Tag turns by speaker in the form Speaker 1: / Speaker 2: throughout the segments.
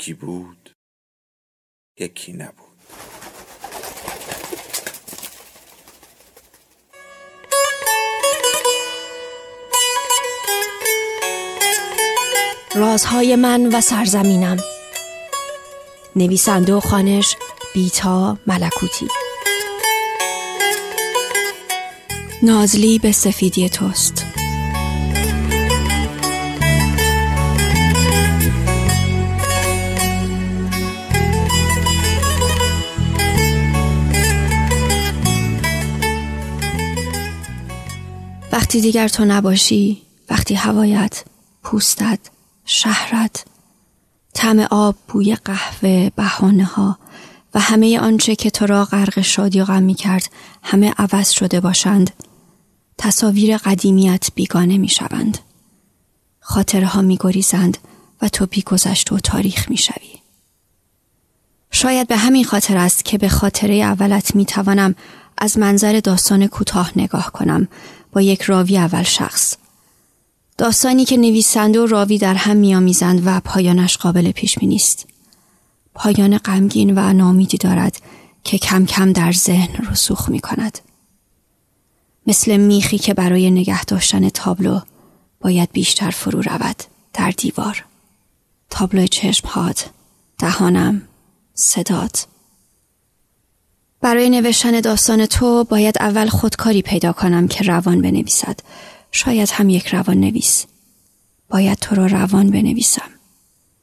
Speaker 1: یکی بود یکی نبود.
Speaker 2: رازهای من و سرزمینم. نویسنده و خانش بیتا ملکوتی. نازلی به سفیدی توست. وقتی دیگر تو نباشی وقتی هوایت پوستت شهرت طعم آب بوی قهوه بهانه ها و همه آنچه که تو را غرق شادی و غم می کرد همه عوض شده باشند تصاویر قدیمیت بیگانه می شوند خاطرها می گریزند و تو بی گذشت و تاریخ می شوی. شاید به همین خاطر است که به خاطره اولت می توانم از منظر داستان کوتاه نگاه کنم با یک راوی اول شخص داستانی که نویسنده و راوی در هم میآمیزند و پایانش قابل پیش بینی است پایان غمگین و نامیدی دارد که کم کم در ذهن رسوخ می کند. مثل میخی که برای نگه داشتن تابلو باید بیشتر فرو رود در دیوار. تابلو چشمهات، دهانم، صدات، برای نوشتن داستان تو باید اول خودکاری پیدا کنم که روان بنویسد. شاید هم یک روان نویس. باید تو را روان بنویسم.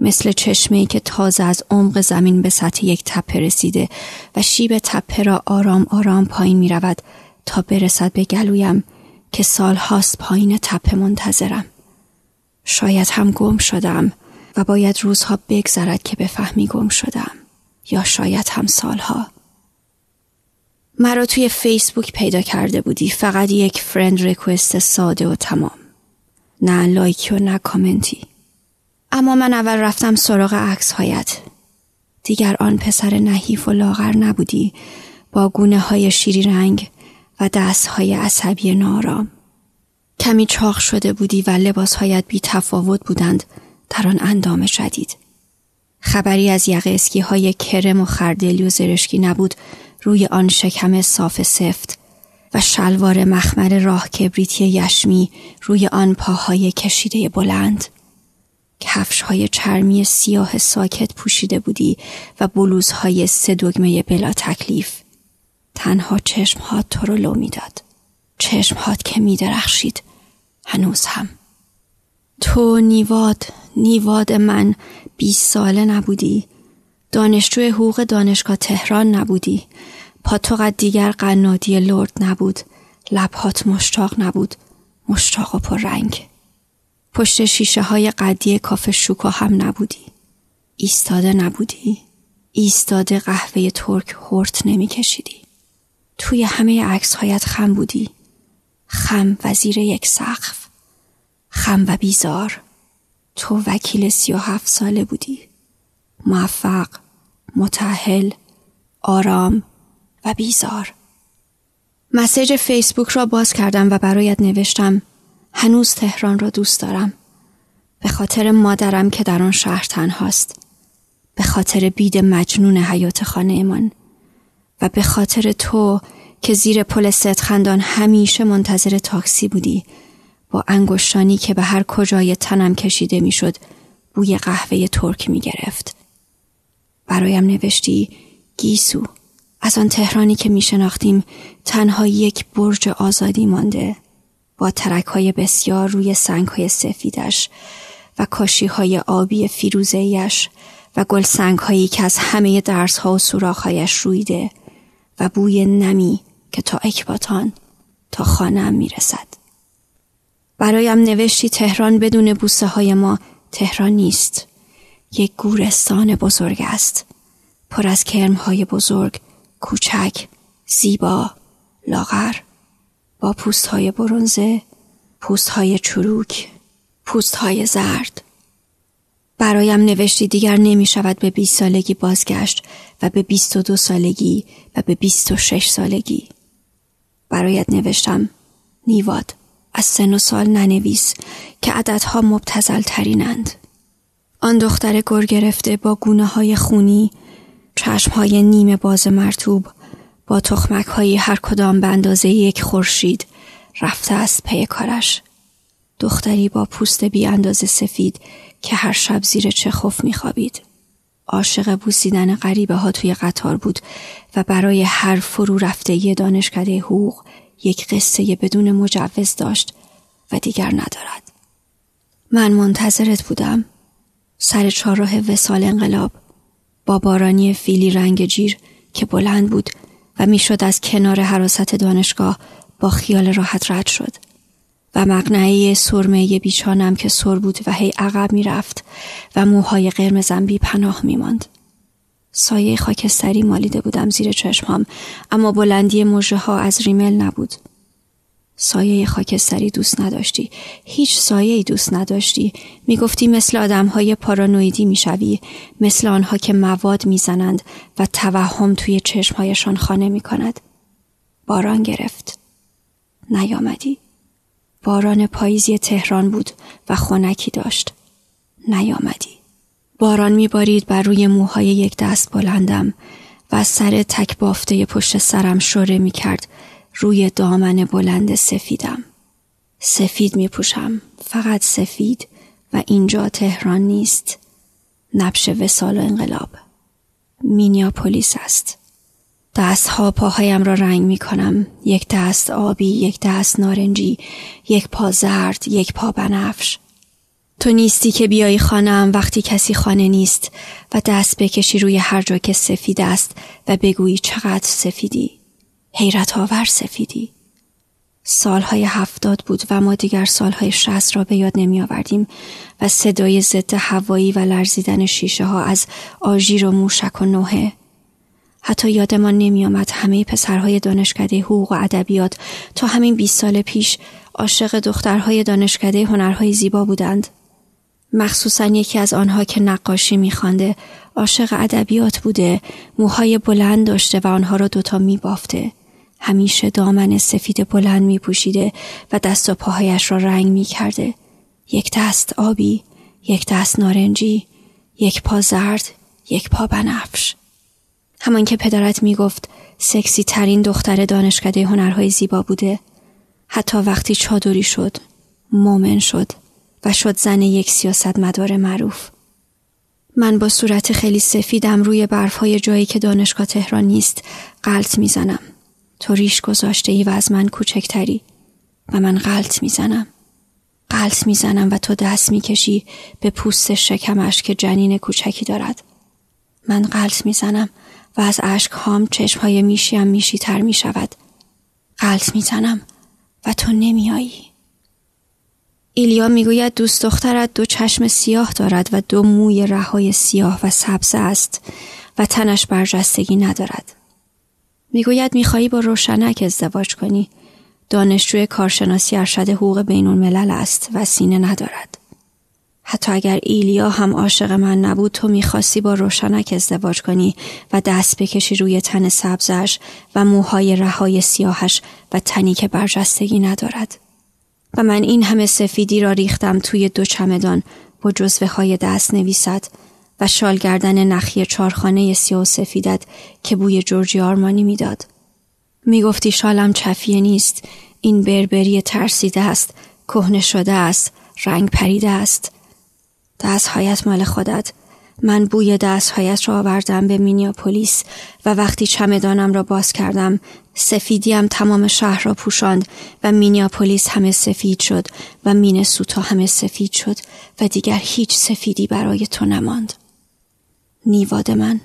Speaker 2: مثل چشمه که تازه از عمق زمین به سطح یک تپه رسیده و شیب تپه را آرام آرام پایین می رود تا برسد به گلویم که سالهاست پایین تپه منتظرم. شاید هم گم شدم و باید روزها بگذرد که بفهمی گم شدم یا شاید هم سالها. مرا توی فیسبوک پیدا کرده بودی. فقط یک فرند ریکوست ساده و تمام. نه لایکی و نه کامنتی. اما من اول رفتم سراغ عکس هایت دیگر آن پسر نحیف و لاغر نبودی. با گونه های شیری رنگ و دست های عصبی نارام. کمی چاق شده بودی و لباس هایت بی تفاوت بودند. در آن اندام شدید. خبری از یقه اسکی های کرم و خردلی و زرشکی نبود. روی آن شکم صاف سفت و شلوار مخمر راه کبریتی یشمی روی آن پاهای کشیده بلند. کفش های چرمی سیاه ساکت پوشیده بودی و بلوزهای سه دگمه بلا تکلیف. تنها چشمهات تو رو لو می‌داد. چشمهات که می درخشید هنوز هم. تو نیواد نیواد من بیست ساله نبودی. دانشجوی حقوق دانشگاه تهران نبودی. پاتوقت دیگر قنادی لرد نبود. لبهات مشتاق نبود. مشتاق و پر رنگ. پشت شیشه های قدی کافه شوکا هم نبودی. ایستاده نبودی. ایستاده قهوه ترک هورت نمی کشیدی توی همه عکس هایت خم بودی. خم وزیر یک سقف. خم و بیزار. تو وکیل سی و هفت ساله بودی. موفق متحل آرام و بیزار. مسیج فیسبوک را باز کردم و برایت نوشتم هنوز تهران را دوست دارم. به خاطر مادرم که در آن شهر تنهاست. به خاطر بید مجنون حیات خانه من. و به خاطر تو که زیر پل خندان همیشه منتظر تاکسی بودی. با انگشتانی که به هر کجای تنم کشیده می‌شد بوی قهوه ترک می گرفت. برایم نوشتی؟ گیسو. از آن تهرانی که می شناختیم تنها یک برج آزادی مانده. با ترک های بسیار روی سنگ های سفیدش و کاشی های آبی فیروزهیش و گل سنگ هایی که از همه درس ها و سوراخ هایش رویده و بوی نمی که تا اکباتان تا خانم می رسد. برایم نوشتی تهران بدون بوسه های ما تهران نیست. یک گورستان بزرگ است. پر از کرمهای بزرگ کوچک زیبا لاغر با پوست های برونزه پوست های چروک پوست های زرد. برایم نوشتی دیگر نمی شود به 20 سالگی بازگشت و به 22 سالگی و به 26 سالگی. برایت نوشتم نیواد از سن و سال ننویس که عددها مبتزل ترینند آن دختر گر گرفته با گونه های خونی چشم های نیمه باز مرتوب با تخمک های هر کدام به اندازه یک خورشید رفته است پی کارش دختری با پوست بی اندازه سفید که هر شب زیر چخف میخوابید. عاشق بوسیدن غریبه ها توی قطار بود و برای هر فرو رفته یه دانشکده حقوق یک قصه بدون مجوز داشت و دیگر ندارد. من منتظرت بودم. سر چهارراه وسال انقلاب با بارانی فیلی رنگ جیر که بلند بود و می‌شد از کنار حراست دانشگاه با خیال راحت رد شد. و مقنعه سرمه بیچانم که سر بود و هی عقب می‌رفت و موهای قرمزم بی پناه میماند. سایه خاکستری مالیده بودم زیر چشمام اما بلندی مژه ها از ریمل نبود. سایه خاکستری دوست نداشتی. هیچ سایه دوست نداشتی. می‌گفتی مثل آدم های پارانویدی می‌شوی. مثل آنها که مواد می‌زنند و توهم توی چشمهایشان خانه می‌کند. باران گرفت. نیامدی. باران پاییزی تهران بود و خونکی داشت. نیامدی. باران میبارید بر روی موهای یک دست بلندم و سر تک بافته پشت سرم شوره می‌کرد روی دامن بلند سفیدم. سفید می پوشم. فقط سفید و اینجا تهران نیست. نبش وسال و انقلاب. مینیاپولیس است. دستها پاهایم را رنگ می کنم. یک دست آبی، یک دست نارنجی، یک پا زرد، یک پا بنفش. تو نیستی که بیایی خانم وقتی کسی خانه نیست و دست بکشی روی هر جا که سفید است و بگویی چقدر سفیدی. حیرت آور سفیدی. سالهای هفتاد بود و ما دیگر سالهای شست را به یاد نمی آوردیم و صدای ضد هوایی و لرزیدن شیشه ها از آژیر و موشک و نوحه حتی یادمان نمی آمد همه پسرهای دانشکده حقوق و ادبیات تا همین 20 سال پیش عاشق دخترهای دانشکده هنرهای زیبا بودند. مخصوصا یکی از آنها که نقاشی میخوانده عاشق ادبیات بوده موهای بلند داشته و آنها را دوتا میبافته همیشه دامن سفید بلند میپوشیده و دست و پاهایش را رنگ می‌کرده. یک دست آبی یک دست نارنجی یک پا زرد یک پا بنفش. همان که پدرت می‌گفت سکسی ترین دختر دانشکده هنرهای زیبا بوده. حتی وقتی چادری شد مومن شد و شد زن یک سیاست مدار معروف. من با صورت خیلی سفیدم روی برفهای جایی که دانشگاه تهران نیست قلط می‌زنم. تو ریش گذاشته ای و از من کوچکتری و من قلط می‌زنم قلط می‌زنم و تو دست می‌کشی به پوست شکمش که جنین کوچکی دارد من قلط می‌زنم و از عشق هام چشم های میشیم میشی تر می شود. قلط می‌زنم و تو نمیایی. ایلیا می‌گوید دوست دخترت دو چشم سیاه دارد و دو موی رهای سیاه و سبز است و تنش برجستگی ندارد. می‌گوید می‌خواهی با روشنک ازدواج کنی. دانشجوی کارشناسی ارشد حقوق بین الملل است و سینه ندارد. حتی اگر ایلیا هم عاشق من نبود تو می‌خواستی با روشنک ازدواج کنی و دست بکشی روی تن سبزش و موهای رهای سیاهش و تنی که برجستگی ندارد. و من این همه سفیدی را ریختم توی دو چمدان با جزوه های دست نویسد و شالگردن نخی چارخانه سیاه و سفیدت که بوی جورجی آرمانی می‌داد. می‌گفتی شالم چفیه نیست. این بربری ترسیده است کهنه شده است رنگ پریده است. دستهایت مال خودت. من بوی دستهایت را آوردم به مینیاپولیس و وقتی چمدانم را باز کردم سفیدیم تمام شهر را پوشاند و مینیاپولیس همه سفید شد و مینسوتا همه سفید شد و دیگر هیچ سفیدی برای تو نماند. نیواد من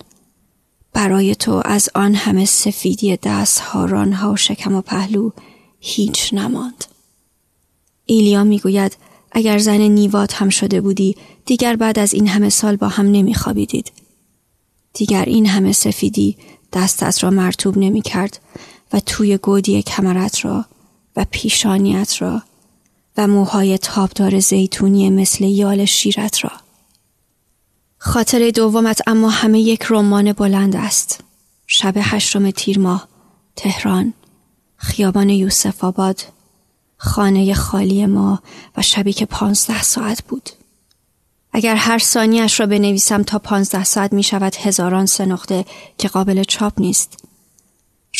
Speaker 2: برای تو از آن همه سفیدی دست ها رانها و شکم و پهلو هیچ نماند ایلیا می‌گوید اگر زن نیوات هم شده بودی دیگر بعد از این همه سال با هم نمیخوابیدید. دیگر این همه سفیدی دستت را مرتوب نمی کرد و توی گودی کمرت را و پیشانیت را و موهای تابدار زیتونی مثل یال شیرت را. خاطر دومت اما همه یک رمان بلند است. شب هشتم تیر ماه، تهران، خیابان یوسف آباد، خانه خالی ما و شبی که پانزده ساعت بود. اگر هر ثانیش را بنویسم تا پانزده ساعت می شود هزاران سه که قابل چاپ نیست.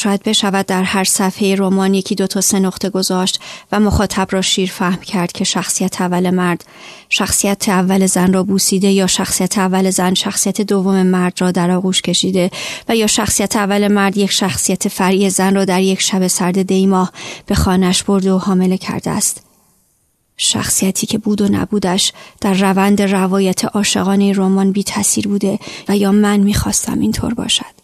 Speaker 2: شاید بشود در هر صفحه رمان یکی دو تا سه نقطه گذاشت و مخاطب را شیر فهم کرد که شخصیت اول مرد شخصیت اول زن را بوسیده یا شخصیت اول زن شخصیت دوم مرد را در آغوش کشیده و یا شخصیت اول مرد یک شخصیت فرعی زن را در یک شب سرد دیماه به خانش برده و حامله کرده است. شخصیتی که بود و نبودش در روند روایت عاشقانه رمان بی تاثیر بوده و یا من می‌خواستم اینطور باشد.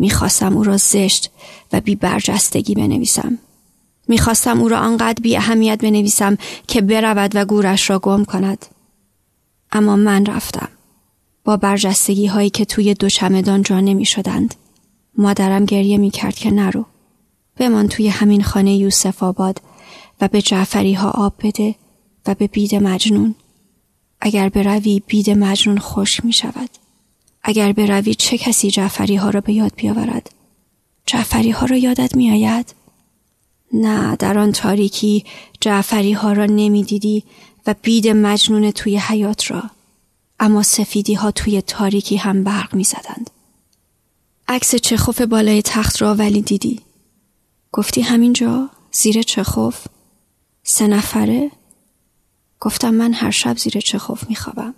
Speaker 2: می‌خواستم او را زشت و بی برجستگی بنویسم. می‌خواستم او را آنقدر بی اهمیت بنویسم که برود و گورش را گم کند. اما من رفتم. با برجستگی هایی که توی دو چمدان جا نمی شدند. مادرم گریه می کرد که نرو. بمان توی همین خانه یوسف آباد و به جعفری ها آب بده و به بید مجنون. اگر بروی بید مجنون خوش می شود. اگر بروی چه کسی جعفری ها را به یاد بیاورد؟ جعفری ها را یادت می آید؟ نه در آن تاریکی جعفری ها را نمی دیدی و بید مجنون توی حیات را اما سفیدی ها توی تاریکی هم برق می زدند. عکس چخوف بالای تخت را ولی دیدی گفتی همینجا زیر چخوف سه نفره گفتم من هر شب زیر چخوف می خوابم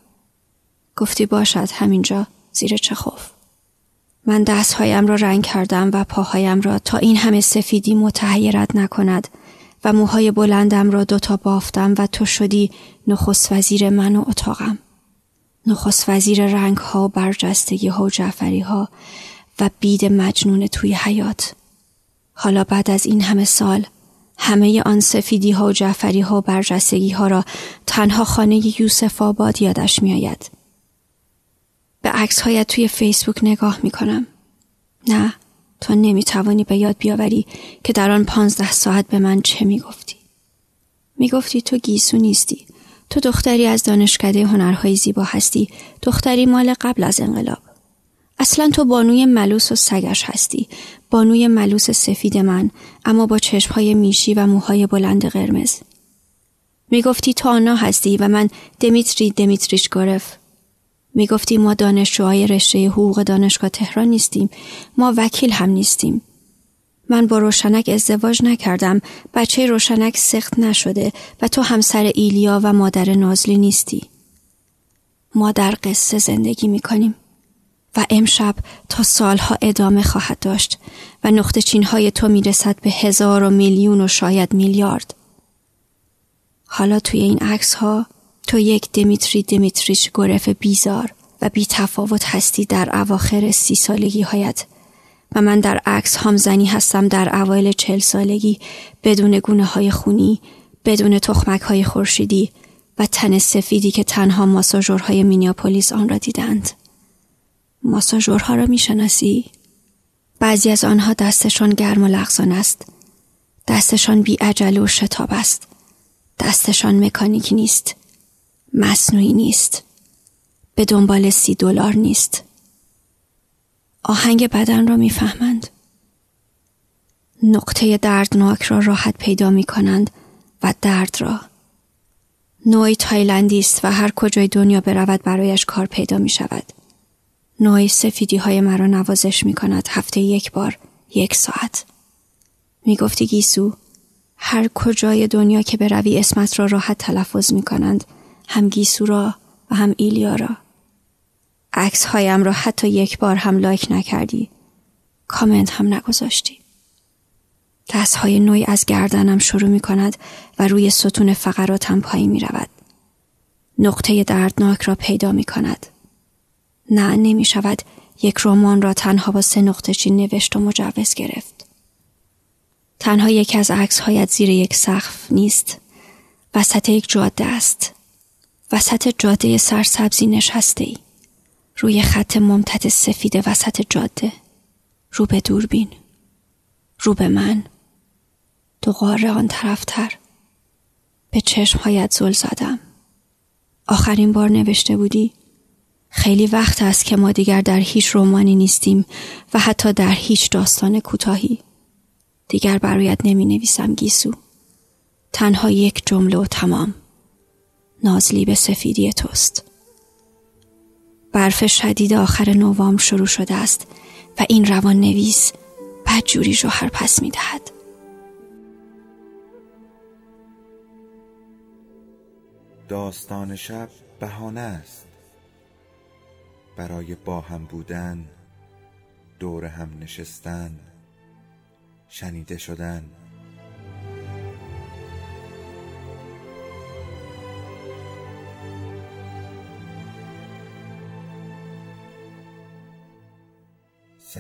Speaker 2: گفتی باشد همینجا زیر چخوف من دستهایم را رنگ کردم و پاهایم را تا این همه سفیدی متحیرت نکند و موهای بلندم را دوتا بافتم و تو شدی نخست وزیر من و اتاقم. نخست وزیر رنگ ها و برجستگی ها و جعفری ها و بید مجنون توی حیات. حالا بعد از این همه سال همه آن سفیدی ها و جعفری ها و برجستگی ها را تنها خانه یوسف آباد یادش می آید. به عکس هایت توی فیسبوک نگاه می کنم. نه تو نمی توانی به یاد بیاوری که در آن پانزده ساعت به من چه می گفتی. می گفتی تو گیسو نیستی. تو دختری از دانشکده هنرهای زیبا هستی. دختری مال قبل از انقلاب. اصلا تو بانوی ملوس و سگش هستی. بانوی ملوس سفید من اما با چشمهای میشی و موهای بلند قرمز. می گفتی تو آنا هستی و من دمیتری دمیتریش گرف می گفتی ما دانشجوهای رشته حقوق دانشگاه تهران نیستیم. ما وکیل هم نیستیم. من با روشنک ازدواج نکردم. بچه روشنک سخت نشده و تو همسر ایلیا و مادر نازلی نیستی. ما در قصه زندگی می کنیم و امشب تا سالها ادامه خواهد داشت و نقطه چینهای تو می رسد به هزار و میلیون و شاید میلیارد. حالا توی این عکس ها تو یک دمیتری دمیتریش گرف بیزار و بی تفاوت هستی در اواخر سی سالگی هایت و من در عکس همزنی هستم در اوایل چل سالگی بدون گونه های خونی بدون تخمک های خورشیدی و تن سفیدی که تنها ماساژورهای مینیاپولیس آن را دیدند. ماساژورها را می‌شناسی؟ بعضی از آنها دستشان گرم و لغزان است. دستشان بی عجله و شتاب است. دستشان مکانیکی نیست. مصنوعی نیست. به دنبال سی دلار نیست. آهنگ بدن را می‌فهمند. نقطه دردناک را راحت پیدا می کنند و درد را. نوعی تایلندی است و هر کجای دنیا برود برایش کار پیدا می شود نوعی سفیدی های مرا نوازش می کند هفته یک بار یک ساعت. می گفتی گیسو هر کجای دنیا که بروی اسمت را راحت تلفظ می کنند هم گیسو را و هم ایلیا را عکس هایم را حتی یک بار هم لایک نکردی کامنت هم نگذاشتی دست های نوعی از گردنم شروع می کند و روی ستون فقراتم پایین می رود. نقطه دردناک را پیدا می کند. نه نمی شود یک رمان را تنها با سه نقطه چین نوشت و مجوز گرفت. تنها یکی از عکس هایت زیر یک سقف نیست وسط یک جاده است وسط جاده سرسبزی نشسته ای. روی خط ممتد سفید وسط جاده. رو به دوربین. رو به من. دو قاره آن طرفتر. به چشمهایت زل زدم. آخرین بار نوشته بودی خیلی وقت است که ما دیگر در هیچ رومانی نیستیم و حتی در هیچ داستان کوتاهی. دیگر برایت نمی نویسم گیسو. تنها یک جمله و تمام. نازلی به سفیدی توست. برف شدید آخر نوام شروع شده است و این روان نویس بدجوری جوهر پس می دهد.
Speaker 1: داستان شب بهانه است. برای با هم بودن دور هم نشستن شنیده شدن.